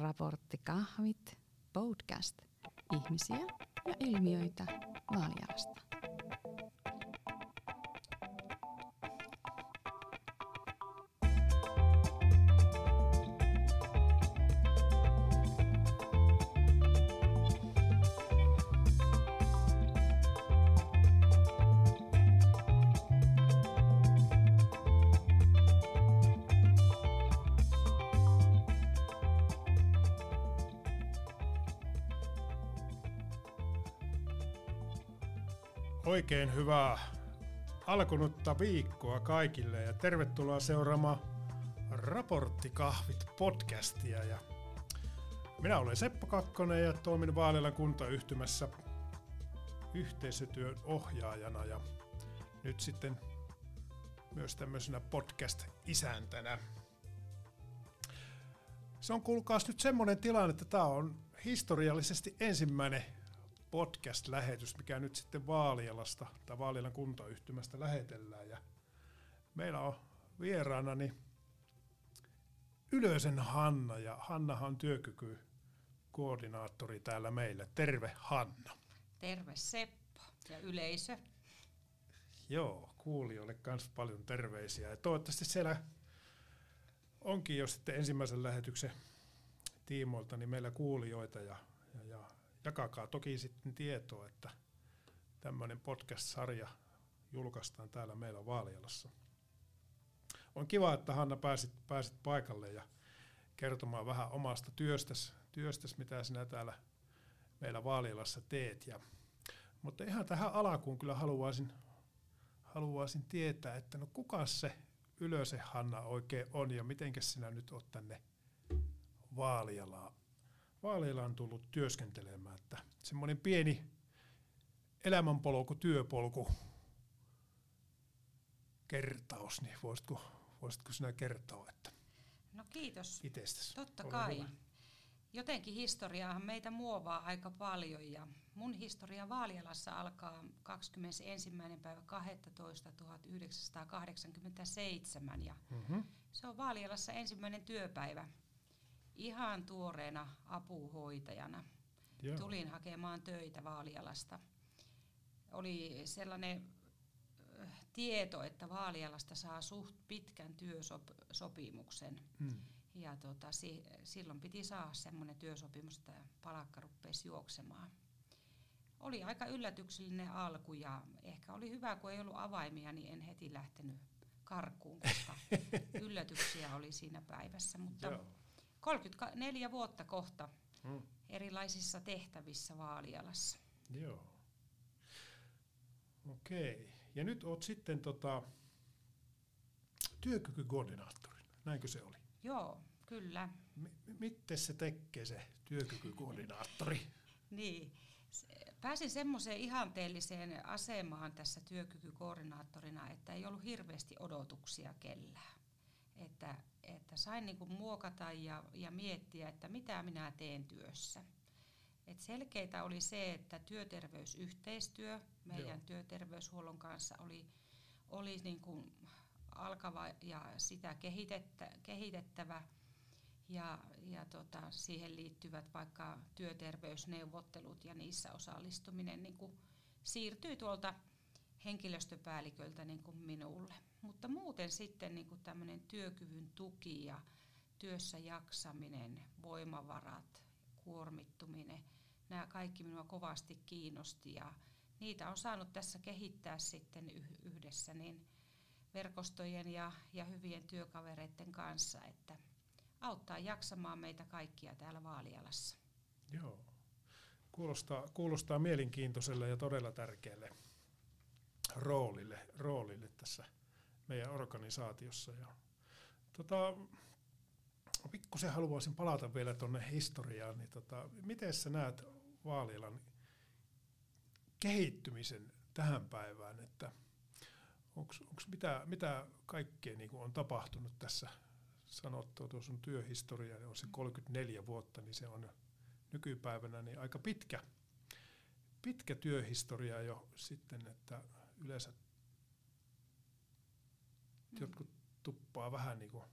Raporttikahvit podcast. Ihmisiä ja ilmiöitä Vaalialasta. Oikein hyvää alkunutta viikkoa kaikille ja tervetuloa seuraamaan Raporttikahvit podcastia. Ja minä olen Seppo Kakkonen ja toimin Vaalilan kuntayhtymässä yhteisötyön ohjaajana ja nyt sitten myös tämmöisenä podcast-isäntänä. Se on kuulkaas nyt semmoinen tilanne, että tämä on historiallisesti ensimmäinen podcast-lähetys, mikä nyt sitten Vaalialasta tai Vaalialan kuntayhtymästä lähetellään. Ja meillä on vieraana niin Ylösen Hanna, ja Hannahan on työkyky koordinaattori täällä meillä. Terve Hanna. Terve Seppo ja yleisö. Joo, kuulijoille myös paljon terveisiä. Ja toivottavasti siellä onkin jo sitten ensimmäisen lähetyksen tiimoilta niin meillä kuulijoita ja jakakaa toki sitten tietoa, että tämmöinen podcast-sarja julkaistaan täällä meillä Vaalialassa. On kiva, että Hanna pääsit, pääsit paikalle ja kertomaan vähän omasta työstäsi, työstäs, mitä sinä täällä meillä Vaalialassa teet. Ja, mutta ihan tähän alkuun kyllä haluaisin, haluaisin tietää, että no kuka se Ylöse Hanna oikein on ja miten sinä nyt olet tänne Vaalialaan vaaleilla on tullut työskentelemään, että semmoinen pieni elämänpolku, työpolku, kertaus, niin voisitko, voisitko sinä kertoa, että No kiitos. Itsestäsi. Totta Ole kai. Hyvä. Jotenkin historiaahan meitä muovaa aika paljon ja mun historia Vaalialassa alkaa 21. päivä 12. 1987 ja mm-hmm. se on Vaalialassa ensimmäinen työpäivä ihan tuoreena apuhoitajana. Joo. Tulin hakemaan töitä Vaalialasta. Oli sellainen tieto, että Vaalialasta saa suht pitkän työsopimuksen. Hmm. Ja tota, si, silloin piti saada semmoinen työsopimus, että palakka rupesi juoksemaan. Oli aika yllätyksellinen alku ja ehkä oli hyvä, kun ei ollut avaimia, niin en heti lähtenyt karkuun, koska yllätyksiä oli siinä päivässä. Mutta Joo 34 vuotta kohta hmm. erilaisissa tehtävissä Vaalialassa. Joo. Okei. Ja nyt olet sitten tota, työkykykoordinaattori. Näinkö se oli? Joo, kyllä. M- miten se tekee se työkykykoordinaattori? niin. Pääsin semmoiseen ihanteelliseen asemaan tässä työkykykoordinaattorina, että ei ollut hirveästi odotuksia kellään että, että sain niin kuin muokata ja, ja miettiä, että mitä minä teen työssä. Et selkeitä oli se, että työterveysyhteistyö meidän Joo. työterveyshuollon kanssa oli, oli niin kuin alkava ja sitä kehitettä, kehitettävä. Ja, ja tota, siihen liittyvät vaikka työterveysneuvottelut ja niissä osallistuminen niin kuin siirtyi tuolta henkilöstöpäälliköltä niin kuin minulle. Mutta muuten sitten niin kuin tämmöinen työkyvyn tuki ja työssä jaksaminen, voimavarat, kuormittuminen, nämä kaikki minua kovasti kiinnosti ja niitä on saanut tässä kehittää sitten yhdessä niin verkostojen ja, ja hyvien työkavereiden kanssa, että auttaa jaksamaan meitä kaikkia täällä Vaalialassa. Joo. Kuulostaa, kuulostaa mielenkiintoiselle ja todella tärkeälle roolille, roolille tässä meidän organisaatiossa. Ja, tota, pikkusen haluaisin palata vielä tuonne historiaan, niin tota, miten sä näet Vaalilan kehittymisen tähän päivään, että onko mitä, mitä kaikkea niin on tapahtunut tässä sanottu, tuossa on työhistoria, niin on se 34 vuotta, niin se on nykypäivänä niin aika pitkä, pitkä työhistoria jo sitten, että yleensä mm. jotkut tuppaa vähän niin kuin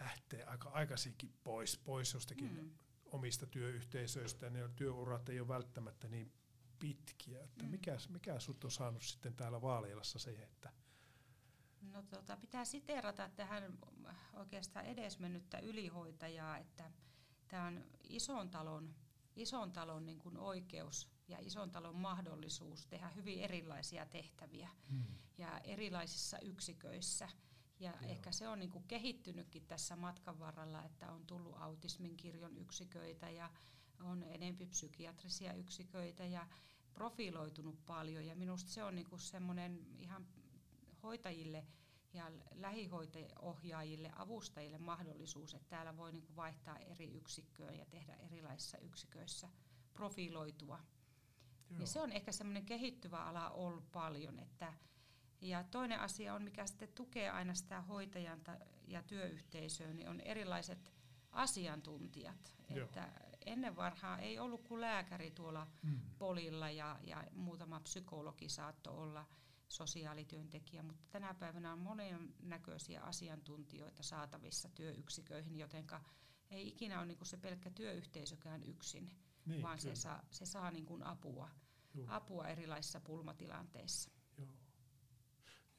lähtee aika aikaisinkin pois, pois jostakin mm. omista työyhteisöistä, ja ne työurat ei ole välttämättä niin pitkiä. Että mm. mikä, mikä sut on saanut sitten täällä Vaalialassa se, että No tota, pitää siteerata tähän oikeastaan edesmennyttä ylihoitajaa, että tämä on ison talon, ison talon niin kuin oikeus ja ison talon mahdollisuus tehdä hyvin erilaisia tehtäviä hmm. ja erilaisissa yksiköissä. Ja Joo. ehkä se on niin kuin kehittynytkin tässä matkan varrella, että on tullut autismin kirjon yksiköitä ja on enempi psykiatrisia yksiköitä ja profiloitunut paljon. Ja minusta se on niin kuin semmoinen ihan hoitajille ja lähihoitajaohjaajille, avustajille mahdollisuus, että täällä voi niin kuin vaihtaa eri yksikköön ja tehdä erilaisissa yksiköissä profiloitua. Joo. Ja se on ehkä semmoinen kehittyvä ala ollut paljon. Että, ja toinen asia on, mikä sitten tukee aina sitä hoitajan ja työyhteisöä, niin on erilaiset asiantuntijat. Joo. Että ennen varhaa ei ollut kuin lääkäri tuolla hmm. polilla ja, ja muutama psykologi saattoi olla – sosiaalityöntekijä, mutta tänä päivänä on monen näköisiä asiantuntijoita saatavissa työyksiköihin, jotenka ei ikinä ole niin se pelkkä työyhteisökään yksin, niin, vaan se saa, se saa niin kuin apua, apua erilaisissa pulmatilanteissa. Joo.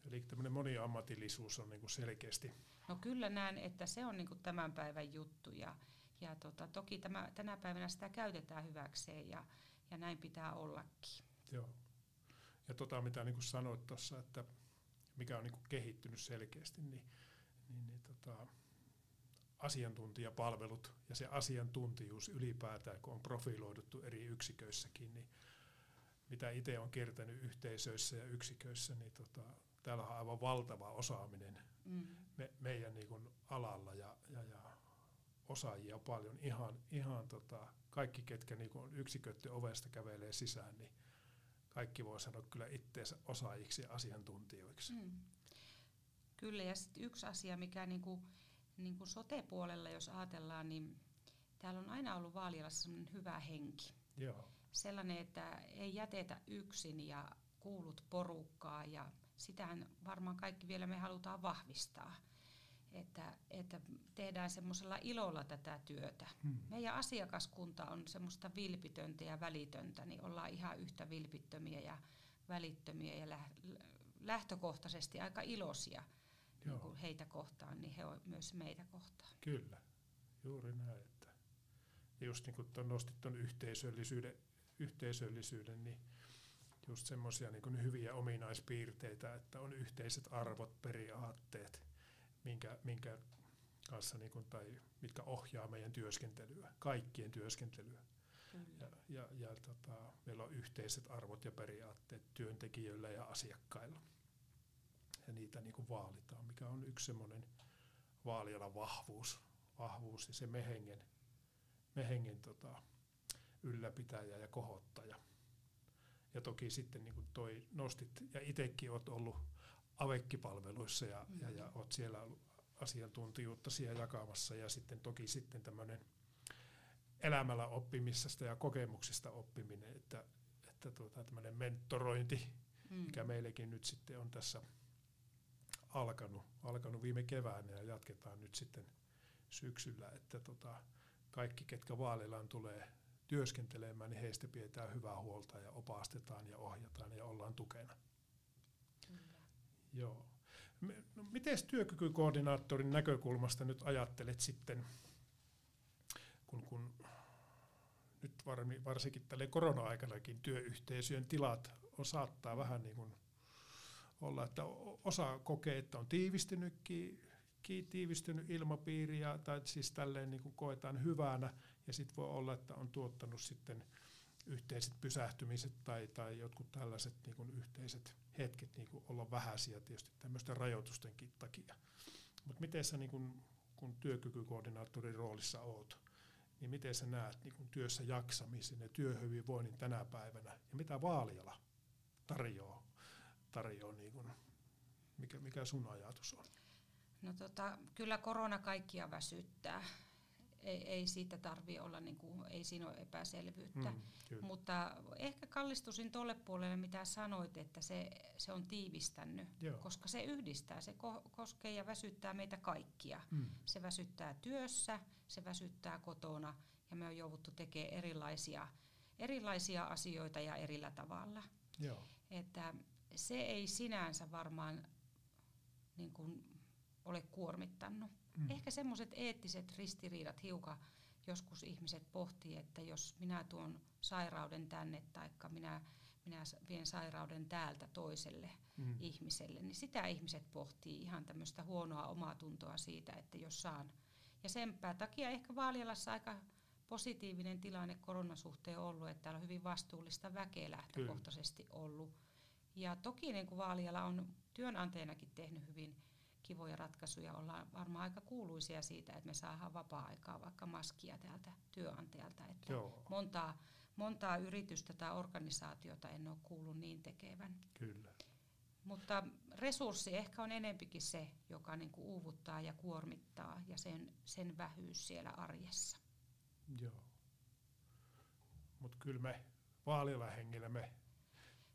Eli tämmöinen moniammatillisuus on niin kuin selkeästi. No kyllä näen, että se on niin kuin tämän päivän juttu ja, ja tota, toki tämä, tänä päivänä sitä käytetään hyväkseen ja, ja näin pitää ollakin. Joo. Ja tota, mitä niin kuin sanoit tuossa, että mikä on niin kuin kehittynyt selkeästi, niin, niin, niin tota, asiantuntijapalvelut ja se asiantuntijuus ylipäätään, kun on profiloiduttu eri yksiköissäkin, niin mitä itse on kiertänyt yhteisöissä ja yksiköissä, niin tota, täällä on aivan valtava osaaminen mm. me, meidän niin kuin alalla ja, ja, ja osaajia paljon. Ihan, ihan tota, kaikki, ketkä niin kuin yksiköiden ovesta kävelee sisään, niin kaikki voi sanoa kyllä itseensä osaajiksi ja asiantuntijoiksi. Mm. Kyllä, ja sitten yksi asia, mikä niinku, niinku sote-puolella, jos ajatellaan, niin täällä on aina ollut Vaalialassa sellainen hyvä henki. Joo. Sellainen, että ei jätetä yksin ja kuulut porukkaa, ja sitähän varmaan kaikki vielä me halutaan vahvistaa että, että tehdään semmoisella ilolla tätä työtä. Hmm. Meidän asiakaskunta on semmoista vilpitöntä ja välitöntä, niin ollaan ihan yhtä vilpittömiä ja välittömiä ja lähtökohtaisesti aika iloisia niin kuin heitä kohtaan, niin he on myös meitä kohtaan. Kyllä, juuri näin. Että just niin kuin nostit tuon yhteisöllisyyden, yhteisöllisyyden, niin just semmoisia niin hyviä ominaispiirteitä, että on yhteiset arvot, periaatteet – minkä, minkä kanssa niin kuin, tai mitkä ohjaa meidän työskentelyä, kaikkien työskentelyä. Ja, ja, ja tota, meillä on yhteiset arvot ja periaatteet työntekijöillä ja asiakkailla. Ja niitä niin kuin vaalitaan, mikä on yksi semmoinen vaalialan vahvuus, vahvuus ja se mehengen, mehengen tota, ylläpitäjä ja kohottaja. Ja toki sitten niin kuin toi nostit, ja itsekin olet ollut avekkipalveluissa ja, mm. ja, ja olet siellä asiantuntijuutta siellä jakamassa ja sitten toki sitten tämmöinen elämällä oppimisesta ja kokemuksista oppiminen, että, että tuota, tämmöinen mentorointi, mm. mikä meillekin nyt sitten on tässä alkanut, alkanut viime keväänä ja jatketaan nyt sitten syksyllä, että tota, kaikki, ketkä vaaleillaan tulee työskentelemään, niin heistä pidetään hyvää huolta ja opastetaan ja ohjataan ja ollaan tukena. Joo. No, Miten työkykykoordinaattorin näkökulmasta nyt ajattelet sitten, kun, kun nyt varsinkin tälle korona-aikanakin työyhteisöjen tilat on, saattaa vähän niin kuin olla, että osa kokee, että on tiivistynytkin, tiivistynyt ilmapiiri ja, tai siis tälleen niin kuin koetaan hyvänä ja sitten voi olla, että on tuottanut sitten yhteiset pysähtymiset tai, tai jotkut tällaiset niin kuin yhteiset hetket niin kuin olla vähäisiä tietysti tämmöisten rajoitustenkin takia. Mutta miten sä niin kuin, kun työkykykoordinaattorin roolissa oot, niin miten sä näet niin kuin työssä jaksamisen ja työhyvinvoinnin tänä päivänä ja mitä Vaaliala tarjoaa, tarjoaa niin kuin, mikä, mikä sun ajatus on? No tota, kyllä korona kaikkia väsyttää ei, ei siitä tarvi olla, niin kuin, ei siinä ole epäselvyyttä. Mm, kyllä. Mutta ehkä kallistusin tuolle puolelle, mitä sanoit, että se, se on tiivistänyt, Joo. koska se yhdistää, se ko- koskee ja väsyttää meitä kaikkia. Mm, Se väsyttää työssä, se väsyttää kotona ja me on jouduttu tekemään erilaisia, erilaisia asioita ja erillä tavalla. joo. Että se ei sinänsä varmaan niin kuin, ole kuormittanut. Mm, Ehkä semmoiset eettiset ristiriidat hiukan joskus ihmiset pohtii, että jos minä tuon sairauden tänne tai minä, minä vien sairauden täältä toiselle mm, ihmiselle, niin sitä ihmiset pohtii ihan tämmöistä huonoa omatuntoa siitä, että jos saan. Ja senpä takia ehkä Vaalialassa aika positiivinen tilanne koronasuhteen on ollut, että täällä on hyvin vastuullista väkeä lähtökohtaisesti ollut. Ja toki niin kuin Vaaliala on työnantajanakin tehnyt hyvin kivoja ratkaisuja, ollaan varmaan aika kuuluisia siitä, että me saadaan vapaa-aikaa vaikka maskia täältä työnantajalta. Että joo, montaa, montaa yritystä tai organisaatiota en ole kuullut niin tekevän. kyllä. Mutta resurssi ehkä on enempikin se, joka niinku uuvuttaa ja kuormittaa ja sen, sen vähyys siellä arjessa. Joo. Mutta kyllä me vaalilla hengillä me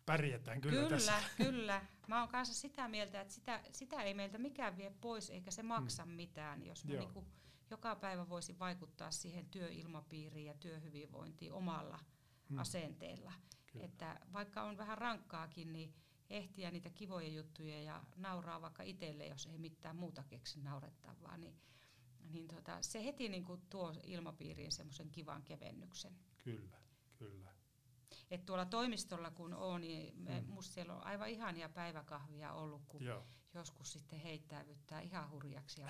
pärjätään kyllä, kyllä, tässä. kyllä. Mä oon kanssa sitä mieltä, että sitä, sitä ei meiltä mikään vie pois eikä se maksa mitään, jos Joo. niinku joka päivä voisi vaikuttaa siihen työilmapiiriin ja työhyvinvointiin omalla Mm, asenteella. kyllä. Että vaikka on vähän rankkaakin, niin ehtiä niitä kivoja juttuja ja nauraa vaikka itselle, jos ei mitään muuta keksi naurettavaa, niin, niin tota, se heti niin kuin tuo ilmapiiriin semmoisen kivan kevennyksen. Kyllä, kyllä. Et tuolla toimistolla kun on, niin me, Mm. musta siellä on aivan ihania päiväkahvia ollut, kun Joo, joskus sitten heittäydyttää ihan hurjaksi ja,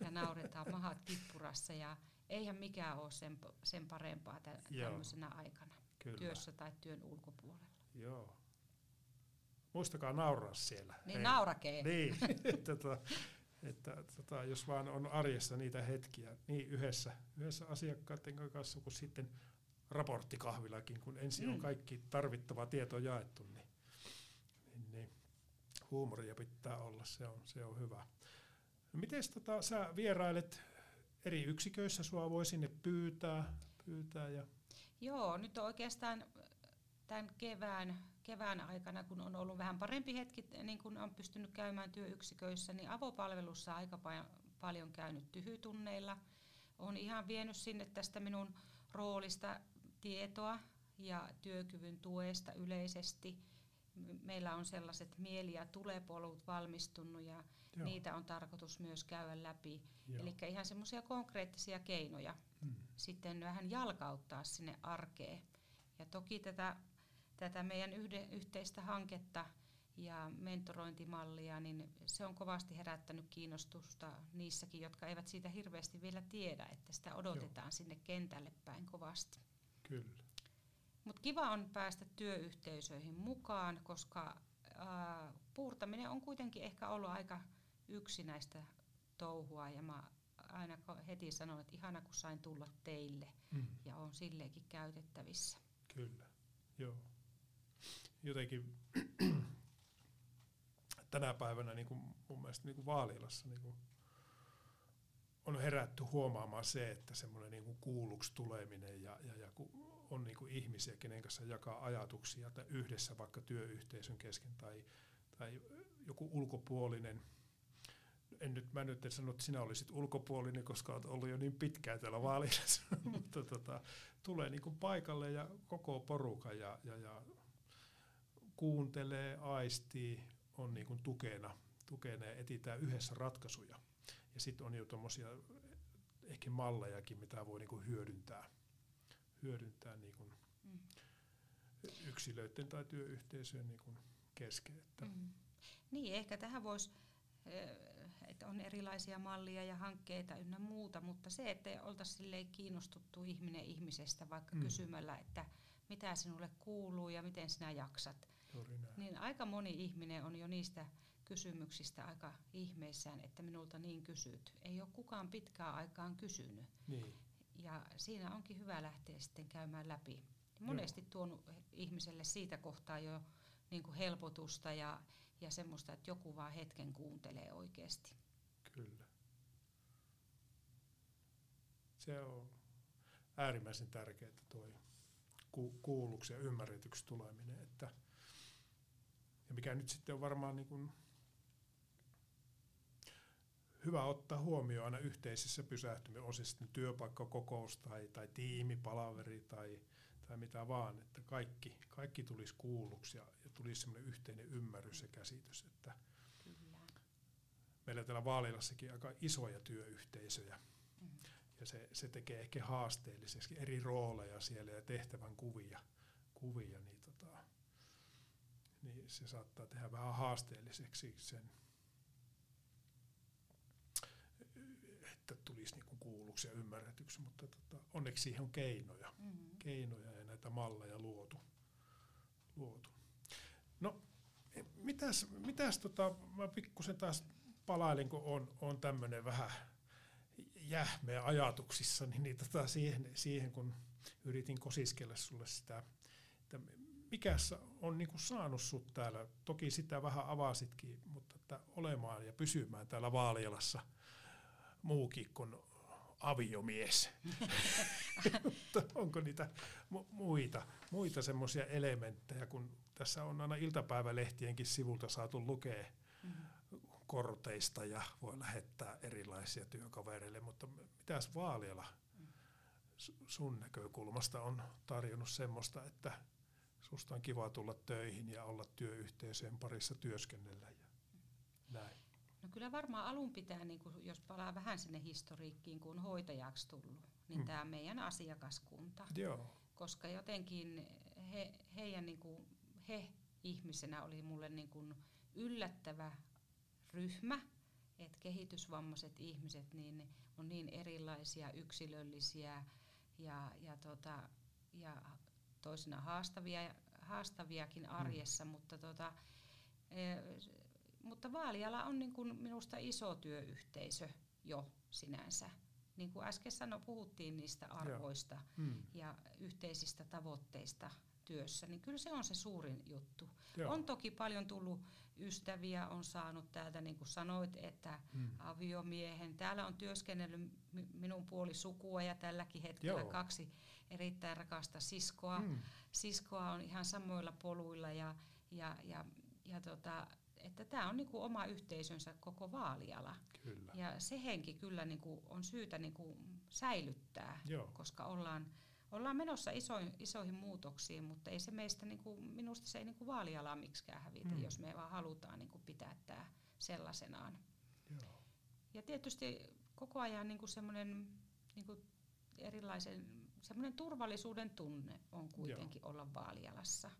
ja nauretaan mahat kippurassa ja eihän mikään ole sen, sen parempaa tä, tämmöisenä aikana, kyllä. työssä tai työn ulkopuolella. Joo. Muistakaa nauraa siellä. Niin Hei. naurakee. Niin, että, tota, että tota, jos vaan on arjessa niitä hetkiä, niin yhdessä, yhdessä asiakkaiden kanssa kuin sitten raporttikahvilakin, kun ensin on Mm. kaikki tarvittava tieto jaettu, niin, niin, niin huumoria pitää olla, se on, se on hyvä. No Miten tota, sä vierailet eri yksiköissä, sua voi sinne pyytää, pyytää ja Joo, nyt on oikeastaan tämän kevään, kevään aikana, kun on ollut vähän parempi hetki, niin kun on pystynyt käymään työyksiköissä, niin avopalvelussa aika pa- paljon käynyt tyhytunneilla. Olen ihan vienyt sinne tästä minun roolista tietoa ja työkyvyn tuesta yleisesti. Meillä on sellaiset mieli- ja tulepolut valmistunut ja Joo. niitä on tarkoitus myös käydä läpi. Eli ihan semmoisia konkreettisia keinoja mm, sitten vähän jalkauttaa sinne arkeen. Ja toki tätä, tätä meidän yhde, yhteistä hanketta ja mentorointimallia, niin se on kovasti herättänyt kiinnostusta niissäkin, jotka eivät siitä hirveästi vielä tiedä, että sitä odotetaan Joo. sinne kentälle päin kovasti. Kyllä. Mutta kiva on päästä työyhteisöihin mukaan, koska ää, puurtaminen on kuitenkin ehkä ollut aika yksinäistä touhua ja mä aina heti sanon, että ihana kun sain tulla teille Mm. ja on silleenkin käytettävissä. Kyllä, joo. Jotenkin tänä päivänä niin kuin mun mielestä niin kuin Vaalilassa niin kuin on herätty huomaamaan se, että semmoinen niin kuin kuulluksi tuleminen ja, ja, ja kun on niin kuin ihmisiä, kenen kanssa jakaa ajatuksia tai yhdessä vaikka työyhteisön kesken tai, tai joku ulkopuolinen, en nyt, mä nyt en sano, että sinä olisit ulkopuolinen, koska olet ollut jo niin pitkään täällä Vaalilassa, mutta tota, tulee niin kuin paikalle ja koko poruka ja, ja, ja kuuntelee, aistii, on niin kuin tukena, tukena ja etsitään yhdessä ratkaisuja. Ja sitten on jo tuommoisia ehkä mallejakin, mitä voi niin kuin hyödyntää, hyödyntää niin kuin Mm. yksilöiden tai työyhteisöjen niin kuin kesken. Että, Mm. Niin, ehkä tähän voisi, että on erilaisia mallia ja hankkeita ynnä muuta, mutta se, että oltaisiin kiinnostuttu ihminen ihmisestä vaikka Mm. kysymällä, että mitä sinulle kuuluu ja miten sinä jaksat, niin aika moni ihminen on jo niistä kysymyksistä aika ihmeissään, että minulta niin kysyt. Ei ole kukaan pitkään aikaan kysynyt. Niin, Ja siinä onkin hyvä lähteä sitten käymään läpi. Monesti tuonut ihmiselle siitä kohtaa jo niin kuin helpotusta ja, ja semmoista, että joku vaan hetken kuuntelee oikeasti. kyllä. se on äärimmäisen tärkeää tuo ku, kuulluksi ja ymmärretyksi tuleminen. Että, ja mikä nyt sitten on varmaan niin kuin hyvä ottaa huomioon aina yhteisissä pysähtymisosissa, työpaikkakokous tai, tai tiimipalaveri tai, tai mitä vaan, että kaikki, kaikki tulisi kuulluksi ja, ja tulisi semmoinen yhteinen ymmärrys ja käsitys, että Kyllä. meillä täällä Vaalilassakin aika isoja työyhteisöjä, mm-hmm. ja se, se tekee ehkä haasteelliseksi eri rooleja siellä ja tehtävän kuvia, kuvia niin, tota, niin se saattaa tehdä vähän haasteelliseksi sen että tulisi niinku kuulluksi ja ymmärretyksi, mutta tota, onneksi siihen on keinoja, mm-hmm. keinoja ja näitä malleja luotu. luotu. No, mitäs, mitäs tota, mä pikkusen taas palailin, kun on, on tämmöinen vähän jähmeä ajatuksissa, niin, niin tota siihen, siihen, kun yritin kosiskella sulle sitä, että mikä on niin saanut sut täällä, toki sitä vähän avasitkin, mutta että olemaan ja pysymään täällä Vaalialassa – muukin kuin aviomies. Onko niitä mu- muita, muita semmoisia elementtejä, kun tässä on aina iltapäivälehtienkin sivulta saatu lukea mm-hmm. korteista ja voi lähettää erilaisia työkavereille, mutta mitäs Vaaliala sun näkökulmasta on tarjonnut semmoista, että susta on kiva tulla töihin ja olla työyhteisöjen parissa työskennellä ja näin? Kyllä varmaan alun pitää, niin kun, jos palaa vähän sinne historiikkiin, kun hoitajaksi tullut, niin hmm. tämä meidän asiakaskunta. Joo. Koska jotenkin he, heidän, niin kuin, he ihmisenä oli mulle niin kuin yllättävä ryhmä, että kehitysvammaiset ihmiset niin on niin erilaisia, yksilöllisiä ja, ja, tota, ja toisina haastavia, haastaviakin arjessa, hmm. mutta tota, e, mutta Vaaliala on niin kuin minusta iso työyhteisö jo sinänsä. Niin kuin äsken sanoin, puhuttiin niistä arvoista hmm. ja yhteisistä tavoitteista työssä, niin kyllä se on se suurin juttu. Joo. On toki paljon tullut ystäviä, on saanut täältä, niin kuin sanoit, että hmm. aviomiehen. Täällä on työskennellyt minun puoli sukua ja tälläkin hetkellä Joo. kaksi erittäin rakasta siskoa. Hmm. Siskoa on ihan samoilla poluilla ja, ja, ja, ja tota, että tämä on niinku oma yhteisönsä koko vaaliala. Kyllä. Ja se henki kyllä niinku on syytä niinku säilyttää, Joo. koska ollaan, ollaan menossa isoihin, isoihin muutoksiin, mutta ei se meistä, niinku, minusta se ei niinku vaalialaa miksikään hävitä, mm. jos me vaan halutaan niinku pitää tämä sellaisenaan. Joo. Ja tietysti koko ajan niinku semmoinen niinku erilaisen semmoinen turvallisuuden tunne on kuitenkin Joo. olla vaalialassa.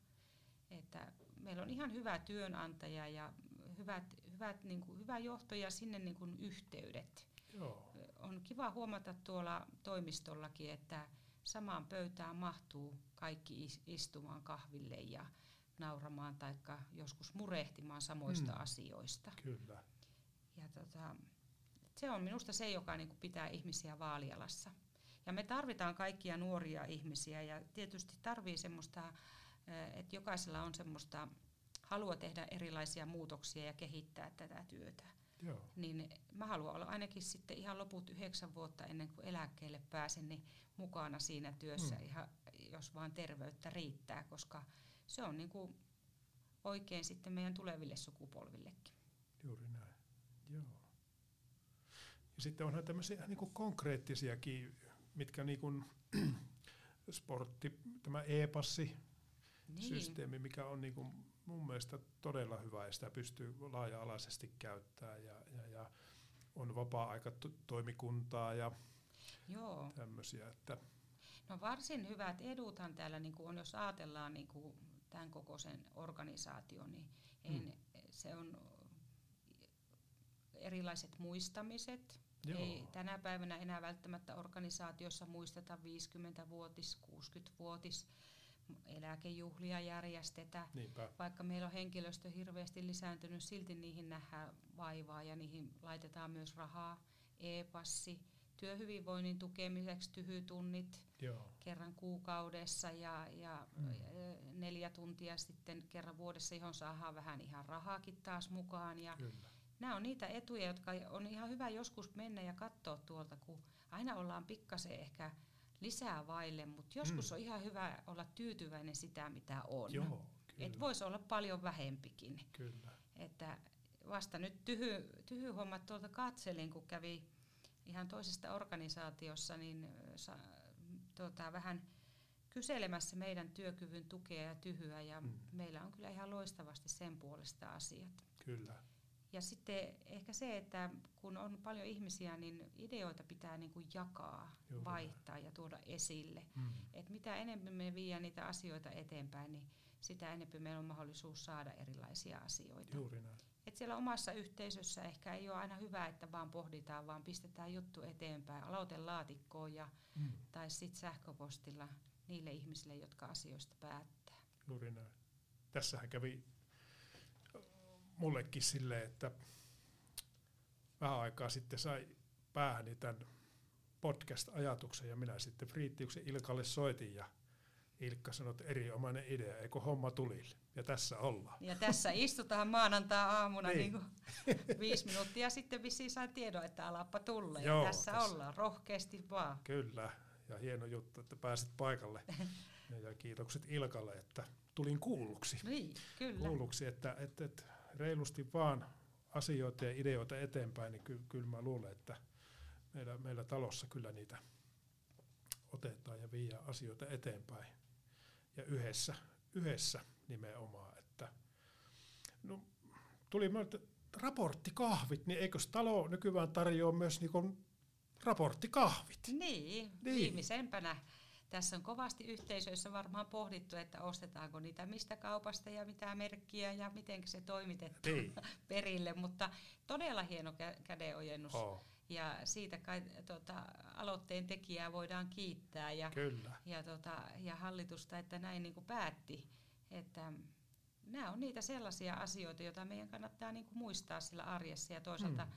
Että meillä on ihan hyvä työnantaja ja hyvät, hyvät, niin kuin, hyvä johto ja sinne niin kuin yhteydet. Joo. On kiva huomata tuolla toimistollakin, että samaan pöytään mahtuu kaikki istumaan kahville ja nauramaan tai joskus murehtimaan samoista mm. asioista. Kyllä. Ja tota, se on minusta se, joka niin kuin pitää ihmisiä vaalialassa. Ja me tarvitaan kaikkia nuoria ihmisiä ja tietysti tarvii semmoista että jokaisella on semmoista halua tehdä erilaisia muutoksia ja kehittää tätä työtä. Joo. Niin mä haluan olla ainakin sitten ihan loput yhdeksän vuotta ennen kuin eläkkeelle pääsen, niin mukana siinä työssä, mm. ihan, jos vaan terveyttä riittää, koska se on niin kuin oikein sitten meidän tuleville sukupolvillekin. Juuri näin, joo. Ja sitten onhan tämmöisiä niin kuin konkreettisiakin, mitkä niin kuin sportti, tämä e-passi, niin. systeemi, mikä on niin kuin mun mielestä todella hyvä ja sitä pystyy laaja-alaisesti käyttämään ja, ja, ja on vapaa-aikatoimikuntaa ja Joo. tämmöisiä. Että no varsin hyvät eduthan täällä niin kuin on, jos ajatellaan niin kuin tämän kokoisen organisaation, niin en, hmm. se on erilaiset muistamiset. Joo. Ei tänä päivänä enää välttämättä organisaatiossa muisteta 50-vuotis, 60-vuotis eläkejuhlia järjestetä. Niinpä. Vaikka meillä on henkilöstö hirveästi lisääntynyt, silti niihin nähdään vaivaa ja niihin laitetaan myös rahaa. E-passi, työhyvinvoinnin tukemiseksi tyhytunnit Joo. kerran kuukaudessa ja, ja mm. neljä tuntia sitten kerran vuodessa, johon saadaan vähän ihan rahaakin taas mukaan. Ja Kyllä. Nämä on niitä etuja, jotka on ihan hyvä joskus mennä ja katsoa tuolta, kun aina ollaan pikkasen ehkä lisää vaille, mutta joskus Mm. on ihan hyvä olla tyytyväinen sitä, mitä on. Joo, kyllä. Et voisi olla paljon vähempikin. kyllä. Että vasta nyt tyhy, tyhyhommat tuolta katselin, kun kävi ihan toisesta organisaatiossa, niin sa, tuota, vähän kyselemässä meidän työkyvyn tukea ja tyhyä, ja mm. meillä on kyllä ihan loistavasti sen puolesta asiat. Kyllä. Ja sitten ehkä se, että kun on paljon ihmisiä, niin ideoita pitää niin kuin jakaa, Juuri vaihtaa ja tuoda esille. Mm. Et mitä enemmän me viedään niitä asioita eteenpäin, niin sitä enemmän meillä on mahdollisuus saada erilaisia asioita. Juuri näin. Et siellä omassa yhteisössä ehkä ei ole aina hyvä, että vaan pohditaan, vaan pistetään juttu eteenpäin, aloitelaatikkoon ja, Mm. tai sitten sähköpostilla niille ihmisille, jotka asioista päättää. Juuri näin. Tässähän kävi mullekin silleen, että vähän aikaa sitten sai päähäni tämän podcast-ajatuksen ja minä sitten Friittiuksen Ilkalle soitin ja Ilkka sanoi, että erinomainen idea, eikö homma tulille? Ja tässä ollaan. Ja tässä istutaan maanantai-aamuna Niin. niin. viisi minuuttia sitten vissiin sain tiedon, että alappa tulla. Joo, ja tässä, tässä. ollaan, rohkeasti vaan. Kyllä, ja hieno juttu, että pääsit paikalle. Ja kiitokset Ilkalle, että tulin kuulluksi. Niin, kyllä. kuulluksi, että, että, että reilusti vaan asioita ja ideoita eteenpäin, niin ky, kyllä mä luulen, että meillä, meillä talossa kyllä niitä otetaan ja viedään asioita eteenpäin. Ja yhdessä, yhdessä nimenomaan, että no, tuli mieltä, raporttikahvit, niin eikös talo nykyään tarjoa myös niin raporttikahvit? Niin. niin, viimeisempänä. Tässä on kovasti yhteisöissä varmaan pohdittu, että ostetaanko niitä mistä kaupasta ja mitä merkkiä ja miten se toimitetaan Niin. perille, mutta todella hieno kä- kädenojennus. Oh, Ja siitä kai tota, aloitteen tekijää voidaan kiittää ja, kyllä, ja, tota, ja hallitusta, että näin niin kuin päätti. Että nämä on niitä sellaisia asioita, joita meidän kannattaa niin kuin muistaa sillä arjessa ja toisaalta Mm.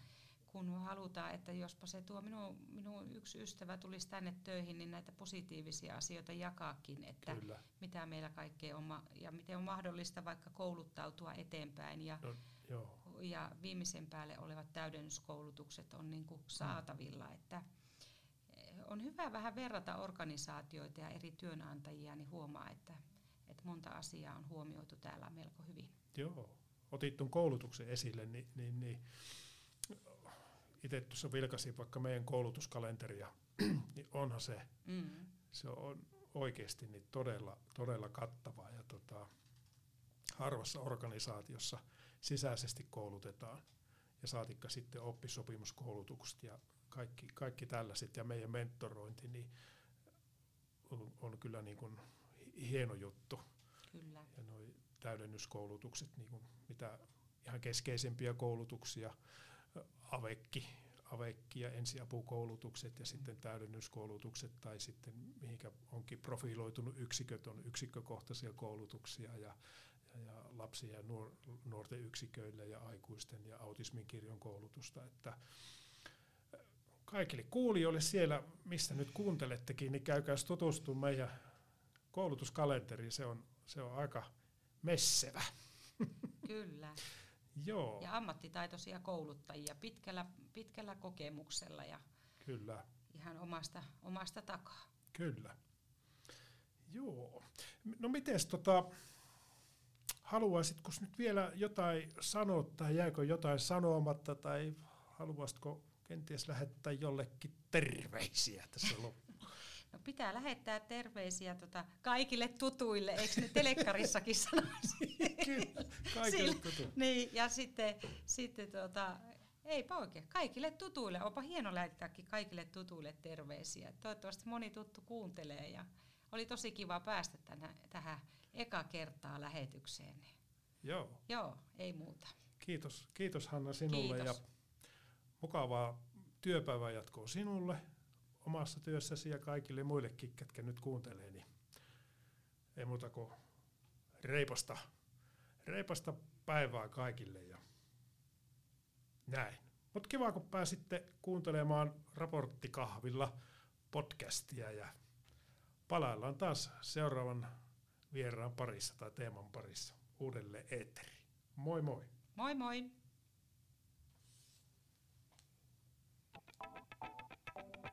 Kun halutaan, että jospa se tuo minun, minun yksi ystävä tulisi tänne töihin, niin näitä positiivisia asioita jakaakin, että kyllä. mitä meillä kaikkea on ja miten on mahdollista vaikka kouluttautua eteenpäin ja, No, joo, ja viimeisen päälle olevat täydennyskoulutukset on niin kuin saatavilla, että eh, on hyvä vähän verrata organisaatioita ja eri työnantajia, niin huomaa, että, että monta asiaa on huomioitu täällä melko hyvin. Joo, otit tuon koulutuksen esille, niin, niin, niin itse tuossa vilkasin vaikka meidän koulutuskalenteria, niin onhan se, Mm. se on oikeasti niin todella, todella kattava ja tota, harvassa organisaatiossa sisäisesti koulutetaan ja saatikka sitten oppisopimuskoulutukset ja kaikki, kaikki tällaiset ja meidän mentorointi, niin on, on kyllä niin kuin hieno juttu Kyllä. ja noi täydennyskoulutukset, niin kuin mitä ihan keskeisempiä koulutuksia, avekki, avekki ja ensiapukoulutukset ja sitten täydennyskoulutukset tai sitten mihinkä onkin profiloitunut yksiköt, on yksikkökohtaisia koulutuksia ja, ja, ja lapsi- ja nuor, nuorten yksiköille ja aikuisten ja autismin kirjon koulutusta, että ä, kaikille kuulijoille siellä, mistä nyt kuuntelettekin, niin käykää tutustumaan meidän koulutuskalenteri, se on, se on aika messevä. Kyllä. Joo, Ja ammattitaitoisia kouluttajia pitkällä, pitkällä kokemuksella ja kyllä, ihan omasta, omasta takaa. kyllä. Joo. No mites tota, haluaisitko nyt vielä jotain sanoa tai jääkö jotain sanomatta tai haluaisitko kenties lähettää jollekin terveisiä tässä loppuun? No pitää lähettää terveisiä tota kaikille tutuille, eikö ne telekkarissakin sanoisi? Kyllä, kaikille tuttu. niin, ja sitten, sitten tota, eipä oikein, kaikille tutuille. Onpa hieno lähettääkin kaikille tutuille terveisiä. Toivottavasti moni tuttu kuuntelee ja oli tosi kiva päästä tänä, tähän eka kertaa lähetykseen. Joo, Joo, ei muuta. kiitos, kiitos Hanna sinulle Kiitos. ja mukavaa työpäivän jatkoa sinulle omassa työssäsi ja kaikille muillekin, ketkä nyt kuuntelee, niin ei muuta kuin reipasta, reipasta päivää kaikille ja näin. Mutta kiva, kun pääsitte kuuntelemaan raporttikahvilla podcastia ja palaillaan taas seuraavan vieraan parissa tai teeman parissa uudelleen eetteriin. Moi moi! Moi moi!